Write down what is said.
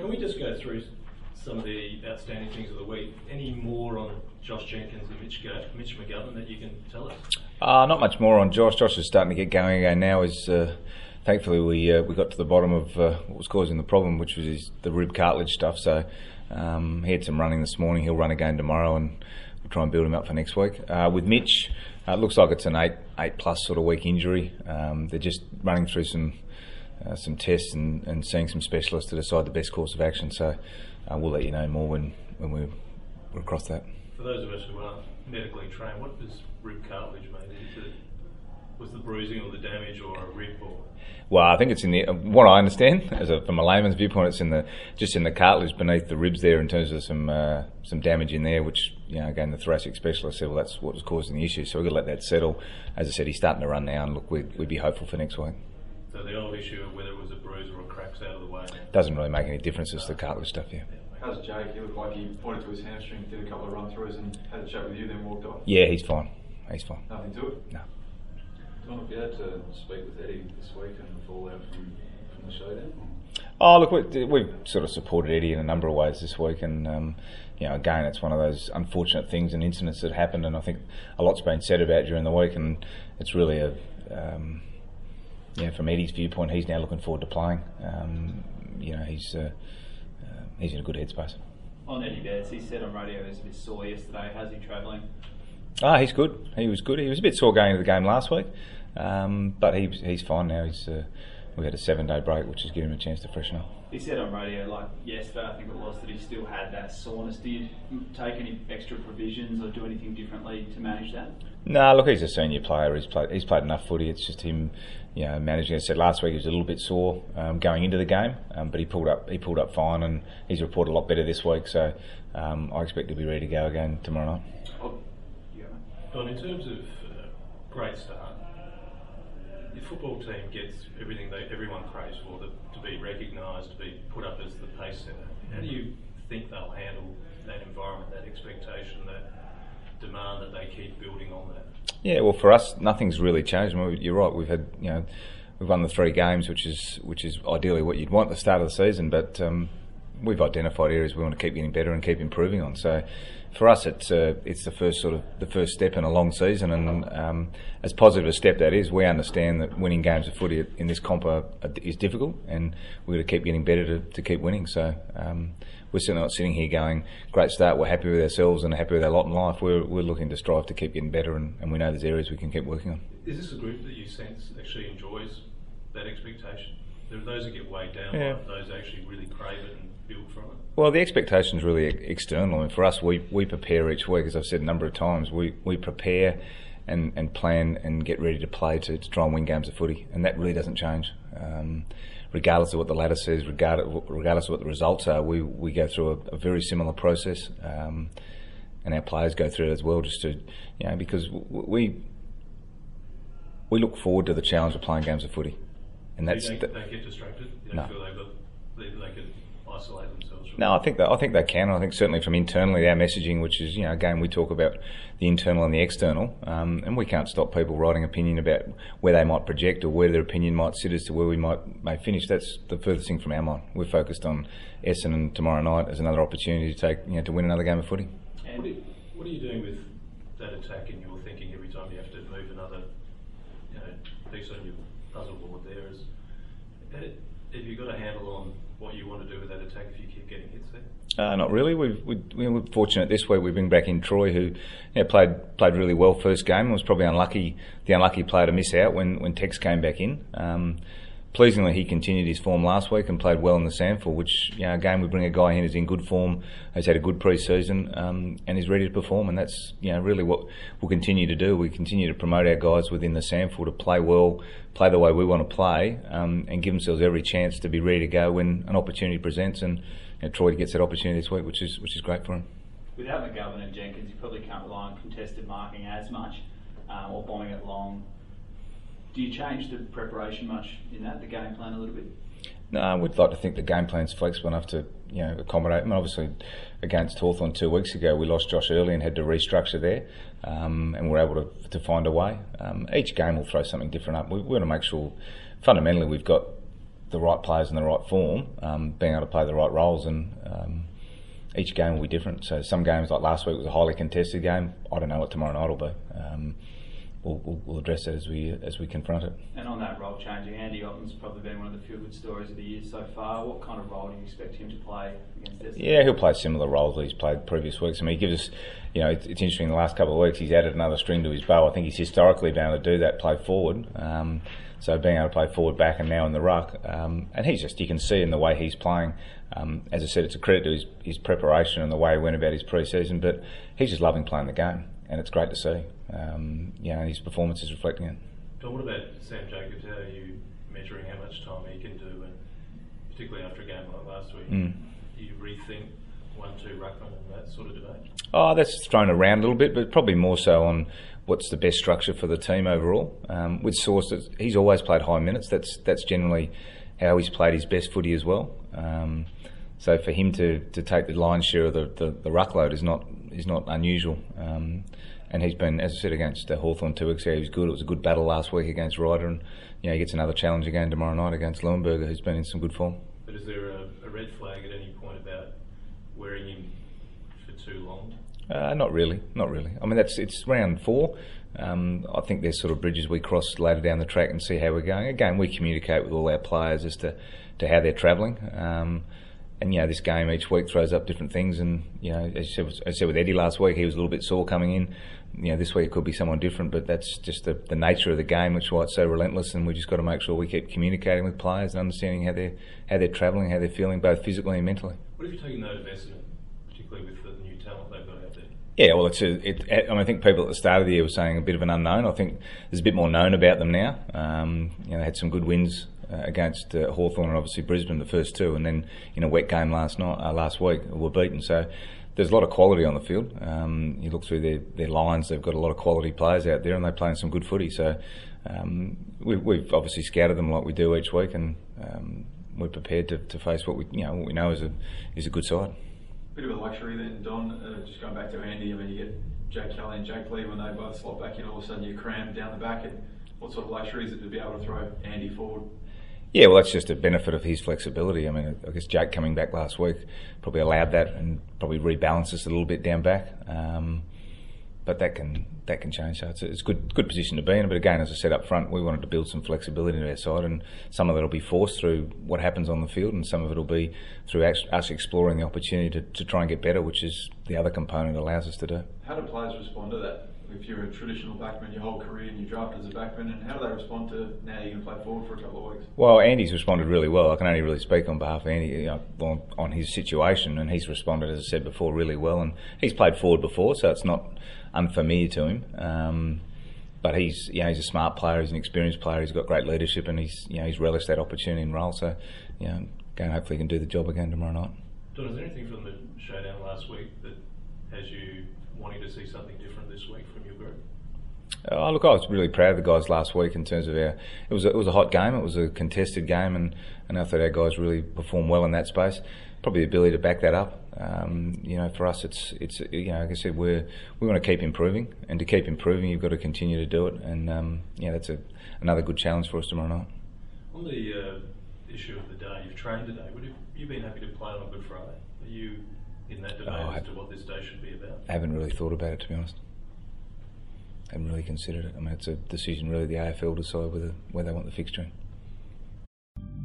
Can we just go through some of the outstanding things of the week? Any more on Josh Jenkins and Mitch, Mitch McGovern that you can tell us? Uh, not much more on Josh. Josh is starting to get going again now. Is uh, thankfully we uh, we got to the bottom of uh, what was causing the problem, which was his, the rib cartilage stuff. So um, he had some running this morning. He'll run again tomorrow, and we'll try and build him up for next week. Uh, with Mitch, uh, it looks like it's an eight eight plus sort of week injury. Um, they're just running through some. Uh, some tests and, and seeing some specialists to decide the best course of action. So uh, we'll let you know more when, when we're, we're across that. For those of us who aren't medically trained, what does rib cartilage mean? Is it, was the bruising or the damage or a rib or? Well, I think it's in the what I understand, as a, from a layman's viewpoint, it's in the just in the cartilage beneath the ribs there, in terms of some uh, some damage in there, which you know again the thoracic specialist said, well, that's what was causing the issue. So we're to let that settle. As I said, he's starting to run now, and look, we'd, we'd be hopeful for next week. So the old issue of whether it was a bruise or a crack's out of the way. now? Doesn't really make any difference. It's the cartilage stuff, yeah. How's Jake? He looked like he pointed to his hamstring, did a couple of run throughs, and had a chat with you, then walked off. Yeah, he's fine. He's fine. Nothing to it. No. Tom, have you had to speak with Eddie this week and the fallout from, from the showdown? Oh, look, we, we've sort of supported Eddie in a number of ways this week, and um, you know, again, it's one of those unfortunate things and incidents that happened, and I think a lot's been said about during the week, and it's really a, um, you know, from Eddie's viewpoint, he's now looking forward to playing. Um, you know, he's uh, uh, he's in a good headspace. On Eddie Betts, he said on radio he was a bit sore yesterday. How's he travelling? Ah, he's good. He was good. He was a bit sore going into the game last week, um, but he, he's fine now. He's uh, we had a seven day break, which has given him a chance to freshen up. He said on radio, like yesterday, I think it was, that he still had that soreness. Did you take any extra provisions or do anything differently to manage that? No, look, he's a senior player. He's played. He's played enough footy. It's just him, you know, managing. As I said last week, he was a little bit sore um, going into the game, um, but he pulled up. He pulled up fine, and he's reported a lot better this week. So um, I expect to be ready to go again tomorrow night. Oh, yeah. Don, in terms of uh, great start, the football team gets everything they, everyone craves for, the, to be recognised, to be put up as the pace setter. How do you think they'll handle that environment, that expectation, that demand that they keep building on that? Yeah, well, for us, nothing's really changed. I mean, you're right. We've had, you know, we've won the three games, which is which is ideally what you'd want at the start of the season. But um, we've identified areas we want to keep getting better and keep improving on. So, for us, it's uh, it's the first sort of the first step in a long season, and um, as positive a step that is, we understand that winning games of footy in this comp are, is difficult, and we're going to keep getting better to, to keep winning. So. Um, we're certainly not sitting here going, great start, we're happy with ourselves and happy with our lot in life. We're, we're looking to strive to keep getting better, and, and we know there's areas we can keep working on. Is this a group that you sense actually enjoys that expectation? There are those that get weighed down Yeah. by it, those that actually really crave it and build from it. Well, the expectation is really e- external. I mean, for us, we, we prepare each week, as I've said a number of times, we, we prepare and, and plan and get ready to play to, to try and win games of footy, and that really doesn't change. Um, regardless of what the ladder says, regardless, regardless of what the results are, we, we go through a, a very similar process, um, and our players go through it as well, just to, you know, because we we look forward to the challenge of playing games of footy, and that's you the- they get distracted? Don't No. feel they, they can isolate themselves from No, I think that I think they can. I think certainly from internally our messaging, which is you know again we talk about the internal and the external, um, and we can't stop people writing opinion about where they might project or where their opinion might sit as to where we might may finish. That's the furthest thing from our mind. We're focused on Essendon tomorrow night as another opportunity to take you know to win another game of footy. Andy, what are you doing with that attack in your thinking every time you have to move another you know, piece on your puzzle board there? Is, have you got a handle on what you want to do with that attack if you keep getting hits there? Uh, not really. We've, we, were fortunate this week. We bring back in Troy, who you know, played played really well first game. and Was probably unlucky, the unlucky player to miss out when when Tex came back in. Um, pleasingly, he continued his form last week and played well in the SANFL. Which you know, again, we bring a guy in who's in good form, has had a good pre-season, um, and is ready to perform. And that's you know really what we'll continue to do. We continue to promote our guys within the SANFL to play well, play the way we want to play, um, and give themselves every chance to be ready to go when an opportunity presents. And you know, Troy gets that opportunity this week, which is which is great for him. Without McGovern and Jenkins, you probably can't rely on contested marking as much um, or bombing it long. Do you change the preparation much in that, the game plan a little bit? No, we'd like to think the game plan's flexible enough to, you know, accommodate. Mean, obviously, against Hawthorn two weeks ago, we lost Josh early and had to restructure there, um, and we're able to, to find a way. Um, each game will throw something different up. We, want to make sure, fundamentally, we've got the right players in the right form, um, being able to play the right roles, and um, each game will be different. So some games, like last week, was a highly contested game. I don't know what tomorrow night will be. We'll, we'll, we'll, address that as we as we confront it. And on that role changing, Andy Otten's probably been one of the few good stories of the year so far. What kind of role do you expect him to play against Essendon? Yeah, he'll play similar roles that he's played previous weeks. I mean, he gives us, you know, it's, it's, interesting. The last couple of weeks, he's added another string to his bow. I think he's historically been able to do that, play forward. Um, so being able to play forward, back, and now in the ruck, um, and he's just you can see in the way he's playing. Um, as I said, it's a credit to his, his preparation and the way he went about his pre-season. But he's just loving playing the game, and it's great to see. Um, you know, his performance is reflecting it. But what about Sam Jacobs? How are you measuring how much time he can do, and particularly after a game like last week? Mm. Do you rethink one-two ruckman and that sort of debate? Oh, that's thrown around a little bit, but probably more so on what's the best structure for the team overall. Um, with Sauce, he's always played high minutes. That's that's generally how he's played his best footy as well. Um, so for him to, to take the lion's share of the, the, the ruck load is not is not unusual. Um, and he's been, as I said, against uh, Hawthorn two weeks ago, he was good. It was a good battle last week against Ryder, and you know he gets another challenge again tomorrow night against Leuenberger, who's been in some good form. But is there a, a red flag at any point about wearing him for too long? Uh, not really, not really. I mean, that's it's round four. Um, I think there's sort of bridges we cross later down the track and see how we're going. Again, we communicate with all our players as to, to how they're travelling. Um, and you know, this game each week throws up different things. And you know, as I, said, as I said with Eddie last week, he was a little bit sore coming in. You know, this week it could be someone different, but that's just the, the nature of the game, which is why it's so relentless. And we just got to make sure we keep communicating with players and understanding how they're how they're travelling, how they're feeling, both physically and mentally. What have you taken note of Essendon, particularly with the new talent they've got out there? Yeah, well, it's a, it, I, mean, I think people at the start of the year were saying a bit of an unknown. I think there's a bit more known about them now. Um, you know, they had some good wins against uh, Hawthorn and obviously Brisbane, the first two, and then in a wet game last night, uh, last week, were beaten. So there's a lot of quality on the field. Um, you look through their, their lines; they've got a lot of quality players out there, and they're playing some good footy. So um, we, we've obviously scouted them like we do each week, and um, we're prepared to, to face what we you know what we know is a is a good side bit of a luxury then, Don. Uh, just going back to Andy, I mean, you get Jack Kelly and Jake Lee when they both slot back in, all of a sudden you're crammed down the back. And what sort of luxury is it to be able to throw Andy forward? Yeah, well, that's just a benefit of his flexibility. I mean, I guess Jake coming back last week probably allowed that and probably rebalanced us a little bit down back. Um, but that can that can change. So it's a, it's good good position to be in. But again, as I said up front, we wanted to build some flexibility into our side, and some of that will be forced through what happens on the field, and some of it will be through us exploring the opportunity to, to try and get better, which is the other component that allows us to do. How do players respond to that? If you're a traditional backman your whole career and you drafted as a backman, and how do they respond to now you're going to play forward for a couple of weeks? Well, Andy's responded really well. I can only really speak on behalf of Andy you know, on, on his situation, and he's responded, as I said before, really well. And he's played forward before, so it's not unfamiliar to him. Um, but he's you know he's a smart player, he's an experienced player, he's got great leadership, and he's you know he's relished that opportunity and role. So you know, again, hopefully, he can do the job again tomorrow night. Don, is there anything from the showdown last week that has you wanting to see something different this week from your group? Oh, look, I was really proud of the guys last week in terms of our. It was a, it was a hot game. It was a contested game, and, and I thought our guys really performed well in that space. Probably the ability to back that up. Um, you know, for us, it's it's you know, like I said, we we want to keep improving, and to keep improving, you've got to continue to do it. And um, yeah, that's a, another good challenge for us tomorrow night. On the uh, issue of the day, you've trained today. Would you, you been happy to play on a Good Friday? Are you in that oh, debate oh, as to what this day should be about? I haven't really thought about it, to be honest I haven't really considered it. I mean, it's a decision really the AFL decide whether where they want the fixturing.